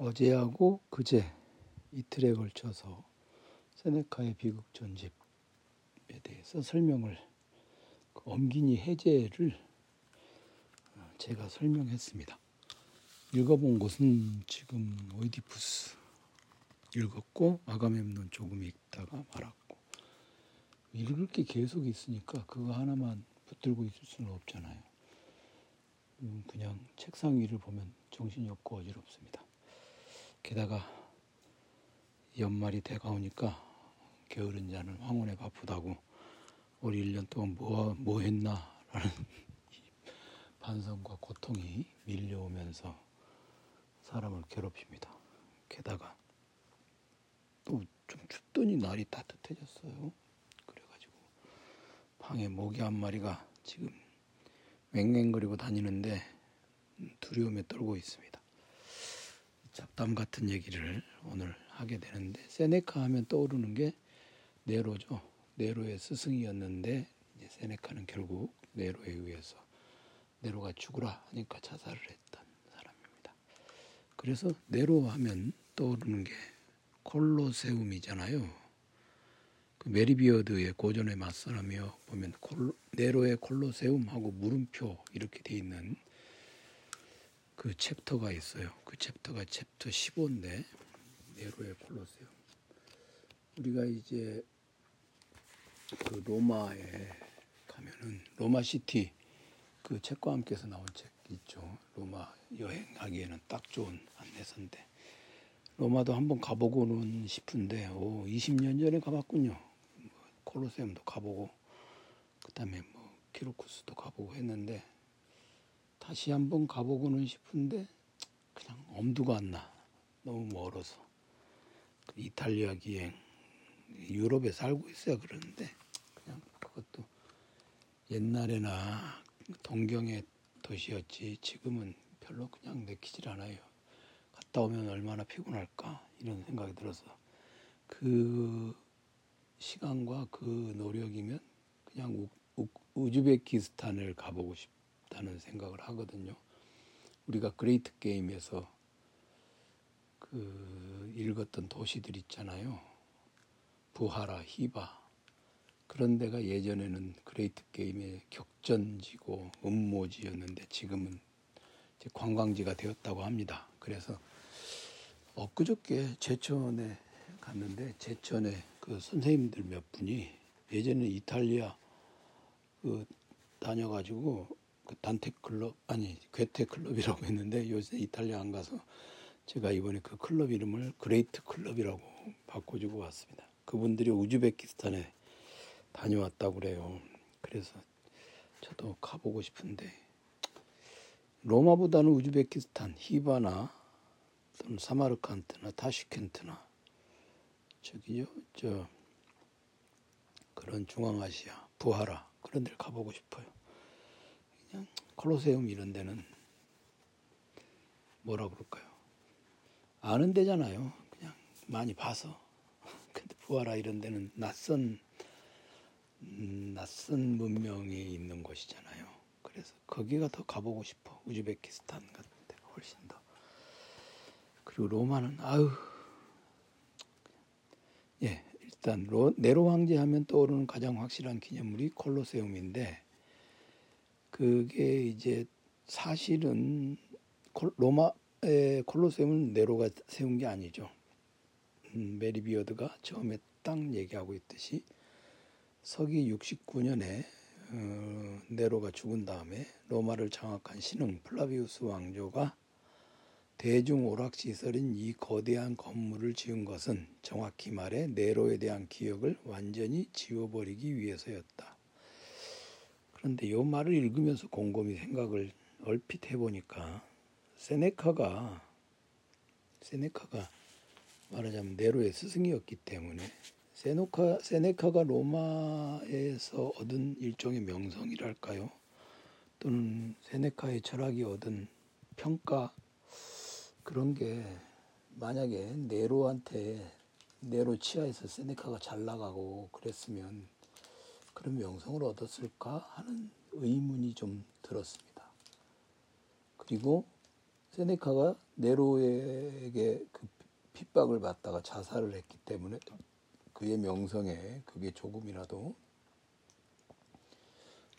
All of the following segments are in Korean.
어제하고 그제 이틀에 걸쳐서 세네카의 비극 전집에 대해서 설명을 그 엄기니 해제를 어, 제가 설명했습니다. 읽어본 곳은 지금 오이디푸스 읽었고 아가멤논 조금 읽다가 말았고 읽을 게 계속 있으니까 그거 하나만 붙들고 있을 수는 없잖아요. 음, 그냥 책상 위를 보면 정신이 없고 어지럽습니다. 게다가 연말이 돼가오니까 게으른 자는 황혼에 바쁘다고 올 1년 동안 뭐, 뭐 했나 라는 반성과 고통이 밀려오면서 사람을 괴롭힙니다. 게다가 또 좀 춥더니 날이 따뜻해졌어요. 그래가지고 방에 모기 한 마리가 지금 맹맹거리고 다니는데 두려움에 떨고 있습니다. 잡담 같은 얘기를 오늘 하게 되는데 세네카 하면 떠오르는 게 네로죠. 네로의 스승이었는데 세네카는 결국 네로에 의해서 네로가 죽으라 하니까 자살을 했던 사람입니다. 그래서 네로 하면 떠오르는 게 콜로세움이잖아요. 그 메리비어드의 고전에 맞서며를 보면 콜, 네로의 콜로세움하고 물음표 이렇게 돼 있는 그 챕터가 있어요. 그 챕터가 챕터 15인데 네로의 콜로세움. 우리가 이제 그 로마에 가면은 로마 시티 그 책과 함께서 나온 책 있죠. 로마 여행하기에는 딱 좋은 안내서인데 로마도 한번 가보고는 싶은데 오 20년 전에 가봤군요. 콜로세움도 가보고 그다음에 뭐 키로쿠스도 가보고 했는데 다시 한번 가보고는 싶은데 그냥 엄두가 안 나. 너무 멀어서 그 이탈리아 기행 유럽에 살고 있어야 그러는데 그냥 그것도 옛날에나 동경의 도시였지 지금은 별로 그냥 내키질 않아요. 갔다 오면 얼마나 피곤할까 이런 생각이 들어서 그 시간과 그 노력이면 그냥 우, 우즈베키스탄을 가보고 싶다는 생각을 하거든요. 우리가 Great Game에서 그 읽었던 도시들 있잖아요. 부하라, 히바. 그런 데가 예전에는 Great Game의 격전지고 음모지였는데 지금은 관광지가 되었다고 합니다. 그래서 엊그저께 제천에 갔는데 제천에 그 선생님들 몇 분이 예전에 이탈리아 그 다녀가지고 그 단테 클럽 아니 괴테 클럽이라고 했는데 요새 이탈리아 안 가서 제가 이번에 그 클럽 이름을 Great 클럽이라고 바꿔주고 왔습니다. 그분들이 우즈베키스탄에 다녀왔다고 그래요. 그래서 저도 가보고 싶은데 로마보다는 우즈베키스탄, 히바나 또는 사마르칸트나 타시켄트나 저기요 저 그런 중앙아시아 부하라 그런 데를 가보고 싶어요. 콜로세움 이런 데는 뭐라 그럴까요? 아는 데잖아요. 그냥 많이 봐서. 근데 부하라 이런 데는 낯선 음, 낯선 문명이 있는 곳이잖아요. 그래서 거기가 더 가보고 싶어. 우즈베키스탄 같은 데가 훨씬 더. 그리고 로마는 아유 예, 일단 로, 네로 황제 하면 떠오르는 가장 확실한 기념물이 콜로세움인데 그게 이제 사실은 로마의 콜로세움은 네로가 세운 게 아니죠. 음, 메리비어드가 처음에 딱 얘기하고 있듯이 서기 69년에 어, 네로가 죽은 다음에 로마를 장악한 신흥 플라비우스 왕조가 대중 오락 시설인 이 거대한 건물을 지은 것은 정확히 말해 네로에 대한 기억을 완전히 지워버리기 위해서였다. 그런데 이 말을 읽으면서 곰곰이 생각을 얼핏 해보니까 세네카가 세네카가 말하자면 네로의 스승이었기 때문에 세노카, 세네카가 로마에서 얻은 일종의 명성이랄까요? 또는 세네카의 철학이 얻은 평가 그런 게 만약에 네로한테 네로 치하에서 세네카가 잘 나가고 그랬으면 그런 명성을 얻었을까 하는 의문이 좀 들었습니다. 그리고 세네카가 네로에게 그 핍박을 받다가 자살을 했기 때문에 그의 명성에 그게 조금이라도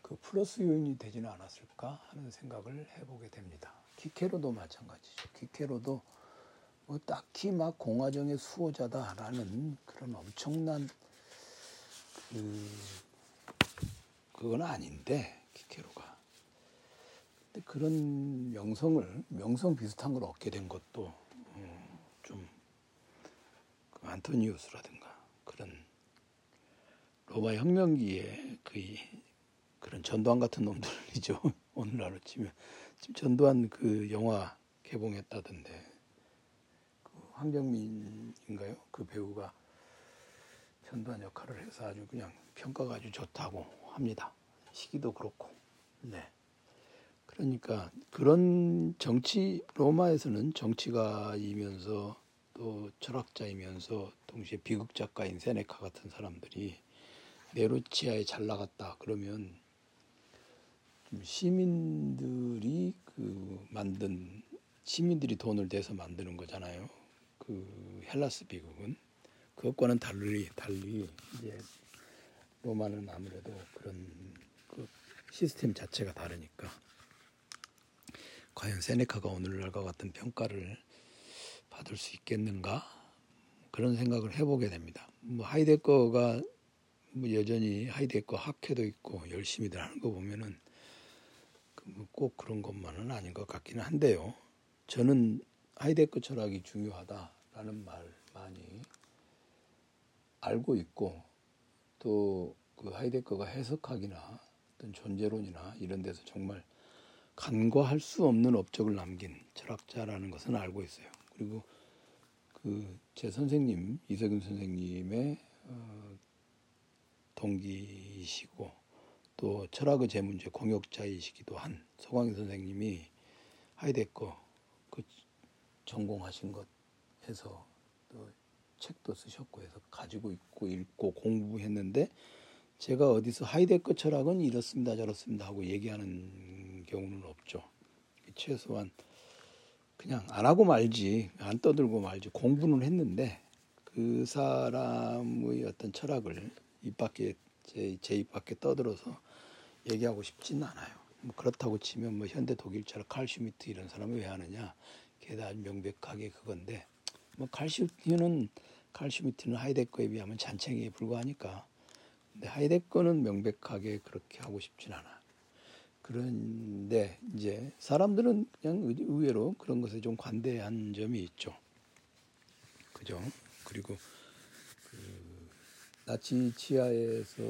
그 플러스 요인이 되지는 않았을까 하는 생각을 해보게 됩니다. 키케로도 마찬가지죠. 키케로도 뭐 딱히 막 공화정의 수호자다라는 그런 엄청난 그 그건 아닌데 키케로가. 근데 그런 명성을 명성 비슷한 걸 얻게 된 것도 음, 좀그 안토니우스라든가 그런 로마 혁명기에 그 그런 전두환 같은 놈들이죠 오늘날로 치면 지금 전두환 그 영화 개봉했다던데 그 황정민인가요? 그 배우가 전두환 역할을 해서 아주 그냥 평가가 아주 좋다고 합니다. 시기도 그렇고. 네. 그러니까 그런 정치 로마에서는 정치가이면서 또 철학자이면서 동시에 비극 작가인 세네카 같은 사람들이 네로치아에 잘 나갔다 그러면 좀 시민들이 그 만든 시민들이 돈을 대서 만드는 거잖아요. 그 헬라스 비극은 그것과는 달리 달리 이제 로마는 아무래도 그런 그 시스템 자체가 다르니까 과연 세네카가 오늘날과 같은 평가를 받을 수 있겠는가 그런 생각을 해보게 됩니다. 뭐 하이데거가 뭐 여전히 하이데거 학회도 있고 열심히들 하는 거 보면은 그뭐꼭 그런 것만은 아닌 것 같기는 한데요. 저는 하이데거 철학이 중요하다라는 말 많이 알고 있고 또 그 하이데거가 해석학이나 어떤 존재론이나 이런 데서 정말 간과할 수 없는 업적을 남긴 철학자라는 것은 알고 있어요. 그리고 그 제 선생님 이석윤 선생님의 어, 동기이시고 또 철학의 재문제 공역자이시기도 한 서광희 선생님이 하이데거 그 전공하신 것에서 또 책도 쓰셨고 해서 가지고 있고 읽고 공부했는데 제가 어디서 하이데거 철학은 이렇습니다 저렇습니다 하고 얘기하는 경우는 없죠. 최소한 그냥 안 하고 말지 안 떠들고 말지 공부는 했는데 그 사람의 어떤 철학을 입 밖에 제, 제입 밖에 떠들어서 얘기하고 싶지는 않아요. 뭐 그렇다고 치면 뭐 현대 독일 철학 칼슈미트 이런 사람을 왜 하느냐? 게다가 명백하게 그건데 뭐 칼슈미트는 칼슈미트는 하이데거에 비하면 잔챙이에 불과하니까 근데 하이데거는 명백하게 그렇게 하고 싶진 않아. 그런데 이제 사람들은 그냥 의외로 그런 것에 좀 관대한 점이 있죠. 그죠? 그리고 그 나치 치하에서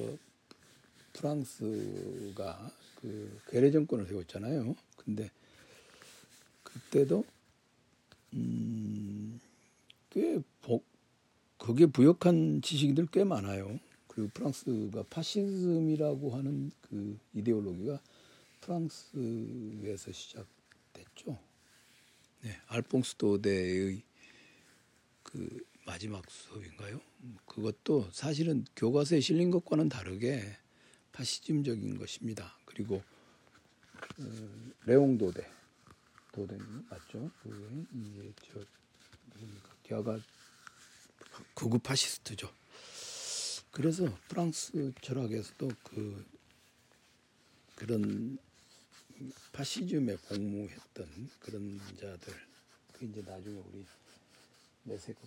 프랑스가 그 괴뢰 정권을 세웠잖아요. 근데 그때도 음, 꽤 복, 거기에 부역한 지식인들 꽤 많아요. 그리고 프랑스가 파시즘이라고 하는 그 이데올로기가 프랑스에서 시작됐죠. 네, 알퐁스 도데의 그 마지막 수업인가요? 그것도 사실은 교과서에 실린 것과는 다르게 파시즘적인 것입니다. 그리고 어, 레옹 도데 도데 맞죠? 그게 이제 저 뭡니까? 걔가 극우 파시스트죠. 그래서 프랑스 철학에서도 그 그런 파시즘에 복무했던 그런 자들 그 이제 나중에 우리 메세크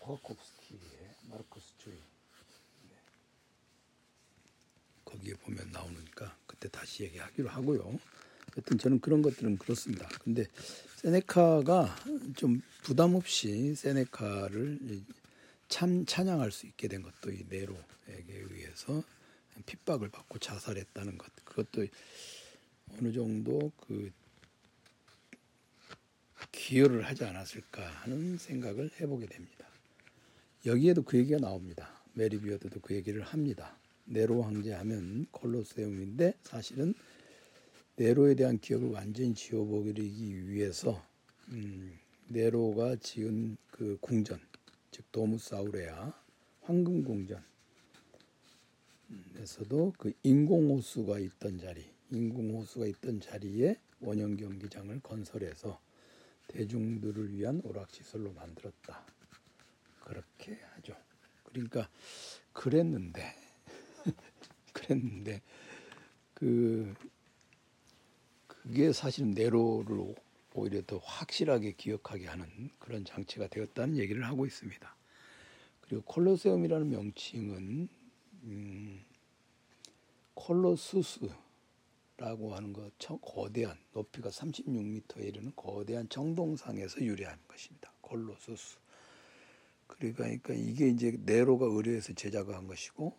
코아콥스키의 마르크스주의 네. 거기에 보면 나오니까 그때 다시 얘기하기로 하고요. 여튼 저는 그런 것들은 그렇습니다. 근데 세네카가 좀 부담 없이 세네카를 참 찬양할 수 있게 된 것도 이 네로에게 의해서 핍박을 받고 자살했다는 것 그것도 어느 정도 그 기여를 하지 않았을까 하는 생각을 해보게 됩니다. 여기에도 그 얘기가 나옵니다. 메리 비어드도 그 얘기를 합니다. 네로 황제 하면 콜로세움인데 사실은 네로에 대한 기억을 완전히 지워버리기 위해서 음, 네로가 지은 그 궁전, 즉 Domus Aurea 황금 궁전 에서도 그 인공 호수가 있던 자리, 인공 호수가 있던 자리에 원형 경기장을 건설해서 대중들을 위한 오락시설로 만들었다. 그렇게 하죠. 그러니까 그랬는데 그랬는데 그 그게 사실 네로를 오히려 더 확실하게 기억하게 하는 그런 장치가 되었다는 얘기를 하고 있습니다. 그리고 콜로세움이라는 명칭은 음, 콜로수스라고 하는 것 거대한 높이가 36m에 이르는 거대한 정동상에서 유래한 것입니다. 콜로수스. 그러니까 이게 이제 네로가 의뢰해서 제작을 한 것이고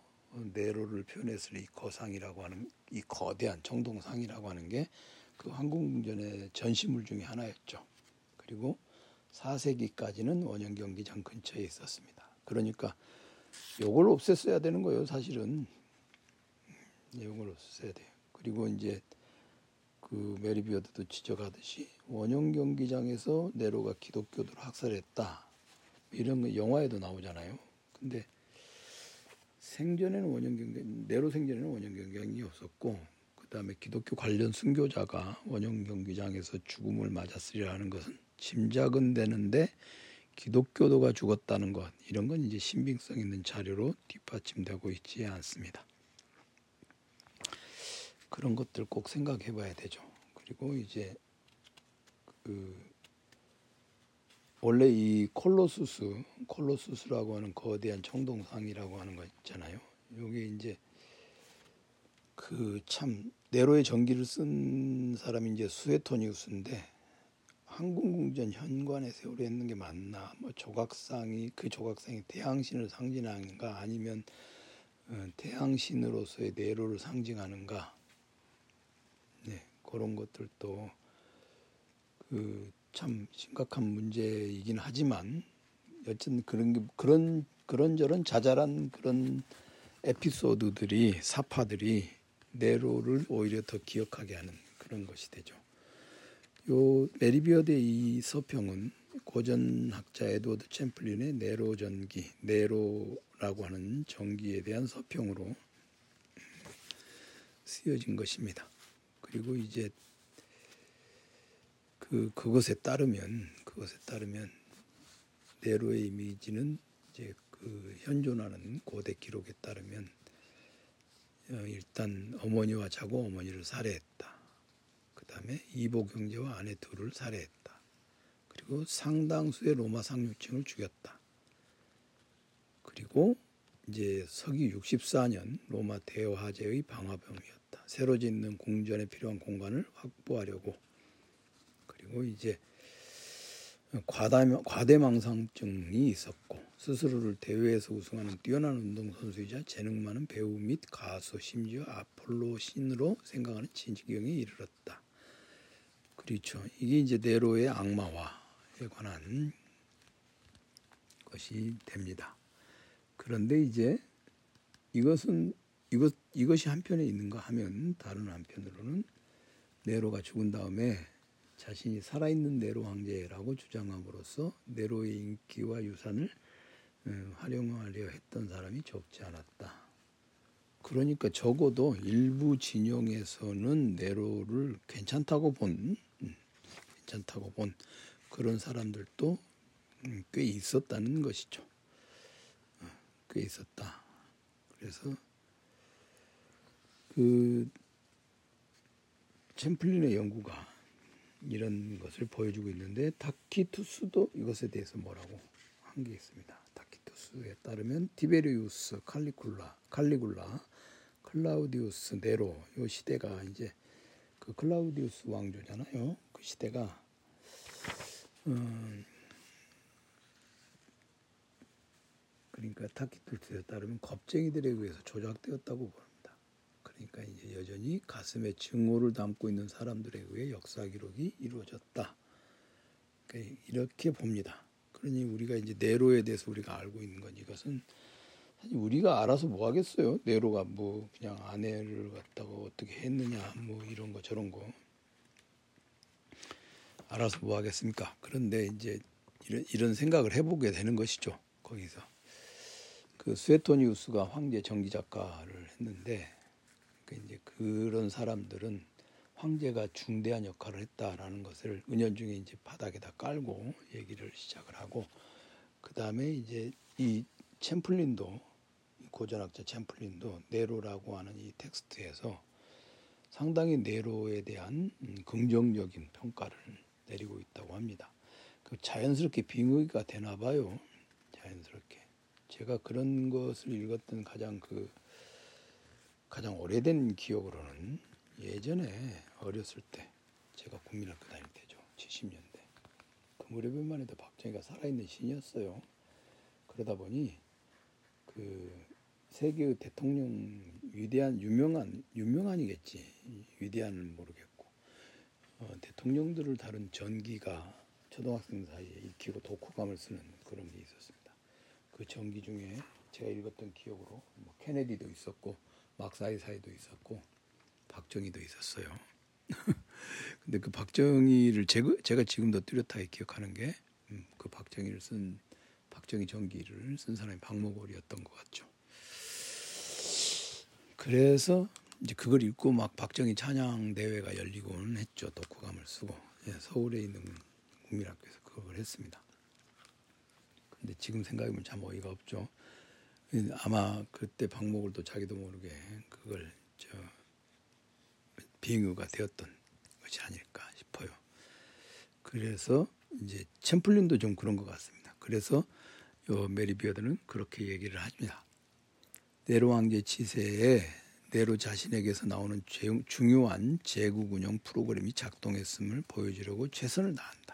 네로를 표현했을 이 거상이라고 하는 이 거대한 정동상이라고 하는 게 그 항공전의 전시물 중에 하나였죠. 그리고 4세기까지는 원형 경기장 근처에 있었습니다. 그러니까 요걸 없앴어야 되는 거예요, 사실은. 요걸 없앴어야 돼요. 그리고 이제 그 메리비어드도 지적하듯이 원형 경기장에서 네로가 기독교도를 학살했다. 이런 거 영화에도 나오잖아요. 근데 생전에는 원형 경기 네로 생전에는 원형 경기장이 없었고 그다음에 기독교 관련 순교자가 원형 경기장에서 죽음을 맞았으리라는 것은 짐작은 되는데 기독교도가 죽었다는 것 이런 건 이제 신빙성 있는 자료로 뒷받침되고 있지 않습니다. 그런 것들 꼭 생각해 봐야 되죠. 그리고 이제 그 원래 이 콜로수스, 콜로수스라고 하는 거대한 청동상이라고 하는 거 있잖아요. 요게 이제 그 참 네로의 전기를 쓴 사람이 이제 수에토니우스인데 항공궁전 현관에 세우려 했는 게 맞나? 뭐 조각상이 그 조각상이 태양신을 상징하는가 아니면 어, 태양신으로서의 네로를 상징하는가? 네 그런 것들도 그 참 심각한 문제이긴 하지만 여튼 그런 게 그런 그런저런 자잘한 그런 에피소드들이 삽화들이 네로를 오히려 더 기억하게 하는 그런 것이 되죠. 요 메리비어드의 이 서평은 고전 학자 에드워드 챔플린의 네로 전기, 네로라고 하는 전기에 대한 서평으로 쓰여진 것입니다. 그리고 이제 그 그것에 따르면 그것에 따르면 네로의 이미지는 이제 그 현존하는 고대 기록에 따르면 어, 일단 어머니와 자고 어머니를 살해했다. 그 다음에 이보 경제와 아내 둘을 살해했다. 그리고 상당수의 로마 상류층을 죽였다. 그리고 이제 서기 64년 로마 대화제의 방화범이었다. 새로 짓는 궁전에 필요한 공간을 확보하려고 그리고 이제 과대망상증이 있었고 스스로를 대회에서 우승하는 뛰어난 운동선수이자 재능 많은 배우 및 가수 심지어 아폴로 신으로 생각하는 진지경에 이르렀다. 그렇죠. 이게 이제 네로의 악마화에 관한 것이 됩니다. 그런데 이제 이것은 이것 이것이 한편에 있는가 하면 다른 한편으로는 네로가 죽은 다음에 자신이 살아있는 네로 황제라고 주장함으로써 네로의 인기와 유산을 어, 활용하려 했던 사람이 적지 않았다. 그러니까 적어도 일부 진영에서는 네로를 괜찮다고 본, 음, 괜찮다고 본 그런 사람들도 음, 꽤 있었다는 것이죠. 어, 꽤 있었다. 그래서 그 챔플린의 연구가 이런 것을 보여주고 있는데 타키투스도 이것에 대해서 뭐라고 한 게 있습니다. 타키투스에 따르면 티베리우스, 칼리굴라, 칼리굴라, 클라우디우스, 네로 요 시대가 이제 그 클라우디우스 왕조잖아요. 그 시대가 음, 그러니까 타키투스에 따르면 겁쟁이들에 의해서 조작되었다고 봅니다. 그러니까 이제 여전히 가슴에 증오를 담고 있는 사람들에 의해 역사 기록이 이루어졌다. 그러니까 이렇게 봅니다. 그러니 우리가 이제 네로에 대해서 우리가 알고 있는 건 이것은 우리가 알아서 뭐 하겠어요. 네로가 뭐 그냥 아내를 갖다가 어떻게 했느냐 뭐 이런 거 저런 거 알아서 뭐 하겠습니까? 그런데 이제 이런 이런 생각을 해보게 되는 것이죠. 거기서 그 스웨토니우스가 황제 정기 작가를 했는데 그 이제 그런 사람들은 황제가 중대한 역할을 했다라는 것을 은연중에 이제 바닥에다 깔고 얘기를 시작을 하고 그 다음에 이제 이 챔플린도 고전학자 챔플린도 네로라고 하는 이 텍스트에서 상당히 네로에 대한 음, 긍정적인 평가를 내리고 있다고 합니다. 그 자연스럽게 빙의가 되나 봐요. 자연스럽게. 제가 그런 것을 읽었던 가장 그 가장 오래된 기억으로는 예전에 어렸을 때 제가 국민학교 다닐 때죠. 70년대. 그 무렵에만 해도 박정희가 살아있는 신이었어요. 그러다 보니 그 세계의 대통령 위대한 유명한 유명한이겠지 위대한은 모르겠고 어, 대통령들을 다룬 전기가 초등학생 사이에 익히고 독후감을 쓰는 그런 게 있었습니다. 그 전기 중에 제가 읽었던 기억으로 뭐 케네디도 있었고 막사이사이도 있었고 박정희도 있었어요. 근데 그 박정희를 제가, 지금도 뚜렷하게 기억하는 게그 음, 박정희를 쓴 박정희 전기를 쓴 사람이 박목월이었던 것 같죠. 그래서 이제 그걸 읽고 막 박정희 찬양 대회가 열리곤 했죠. 독후감을 쓰고 예, 서울에 있는 국민학교에서 그걸 했습니다. 근데 지금 생각해보면 참 어이가 없죠. 아마 그때 박목을도 자기도 모르게 그걸 저 비행유가 되었던 것이 아닐까 싶어요. 그래서 이제 챔플린도 좀 그런 것 같습니다. 그래서 요 메리 비어드는 그렇게 얘기를 합니다. 네로 황제 치세에 네로 자신에게서 나오는 중요한 제국 운영 프로그램이 작동했음을 보여주려고 최선을 다한다.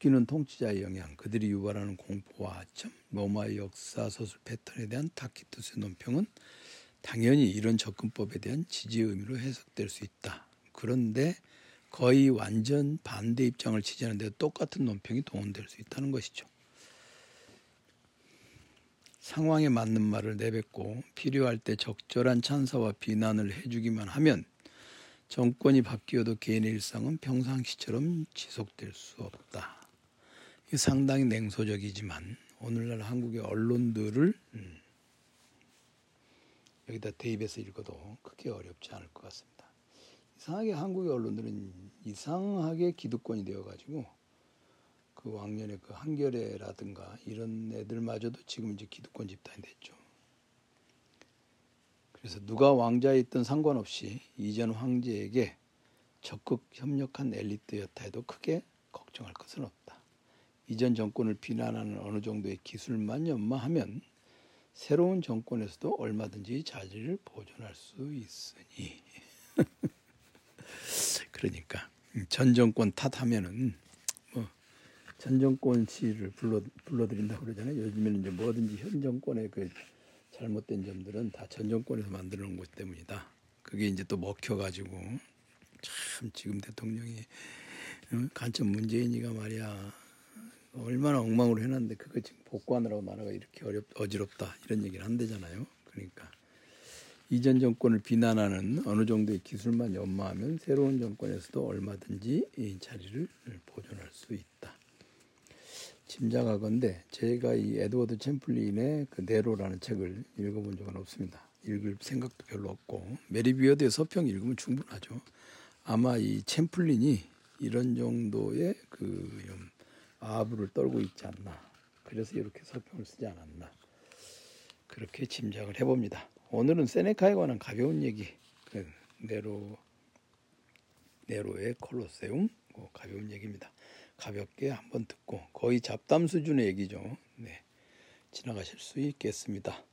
바뀌는 통치자의 영향, 그들이 유발하는 공포와 아첨, 로마의 역사 소설 패턴에 대한 타키투스의 논평은 당연히 이런 접근법에 대한 지지 의미로 해석될 수 있다. 그런데 거의 완전 반대 입장을 지지하는데 똑같은 논평이 동원될 수 있다는 것이죠. 상황에 맞는 말을 내뱉고 필요할 때 적절한 찬사와 비난을 해주기만 하면 정권이 바뀌어도 개인의 일상은 평상시처럼 지속될 수 없다. 이 상당히 냉소적이지만 오늘날 한국의 언론들을 음, 여기다 대입해서 읽어도 크게 어렵지 않을 것 같습니다. 이상하게 한국의 언론들은 이상하게 기득권이 되어가지고 그 왕년에 그 한겨레라든가 이런 애들마저도 지금 이제 기득권 집단이 됐죠. 그래서 누가 왕자에 있든 상관없이 이전 황제에게 적극 협력한 엘리트였다 해도 크게 걱정할 것은 없다. 이전 정권을 비난하는 어느 정도의 기술만 연마하면 새로운 정권에서도 얼마든지 자질을 보존할 수 있으니. 그러니까 전 정권 탓하면은 뭐전 정권 씨를 불러 불러드린다고 그러잖아요. 요즘에는 이제 뭐든지 현 정권의 그 잘못된 점들은 다 전 정권에서 만들어 놓은 것 때문이다. 그게 이제 또 먹혀가지고 참 지금 대통령이 간첩 문재인이가 말이야 얼마나 엉망으로 해놨는데 그거 지금 복구하느라고 나라가 이렇게 어렵 어지럽다 이런 얘기를 한대잖아요. 그러니까 이전 정권을 비난하는 어느 정도의 기술만 연마하면 새로운 정권에서도 얼마든지 이 자리를 보존할 수 있다. 짐작하건데 제가 이 에드워드 챔플린의 그 네로라는 책을 읽어본 적은 없습니다. 읽을 생각도 별로 없고 메리 비어드의 서평 읽으면 충분하죠. 아마 이 챔플린이 이런 정도의 그 아부를 떨고 있지 않나. 그래서 이렇게 서평을 쓰지 않았나. 그렇게 짐작을 해봅니다. 오늘은 세네카에 관한 가벼운 얘기, 그 네로 네로의 콜로세움 그 가벼운 얘기입니다. 가볍게 한번 듣고 거의 잡담 수준의 얘기죠. 네, 지나가실 수 있겠습니다.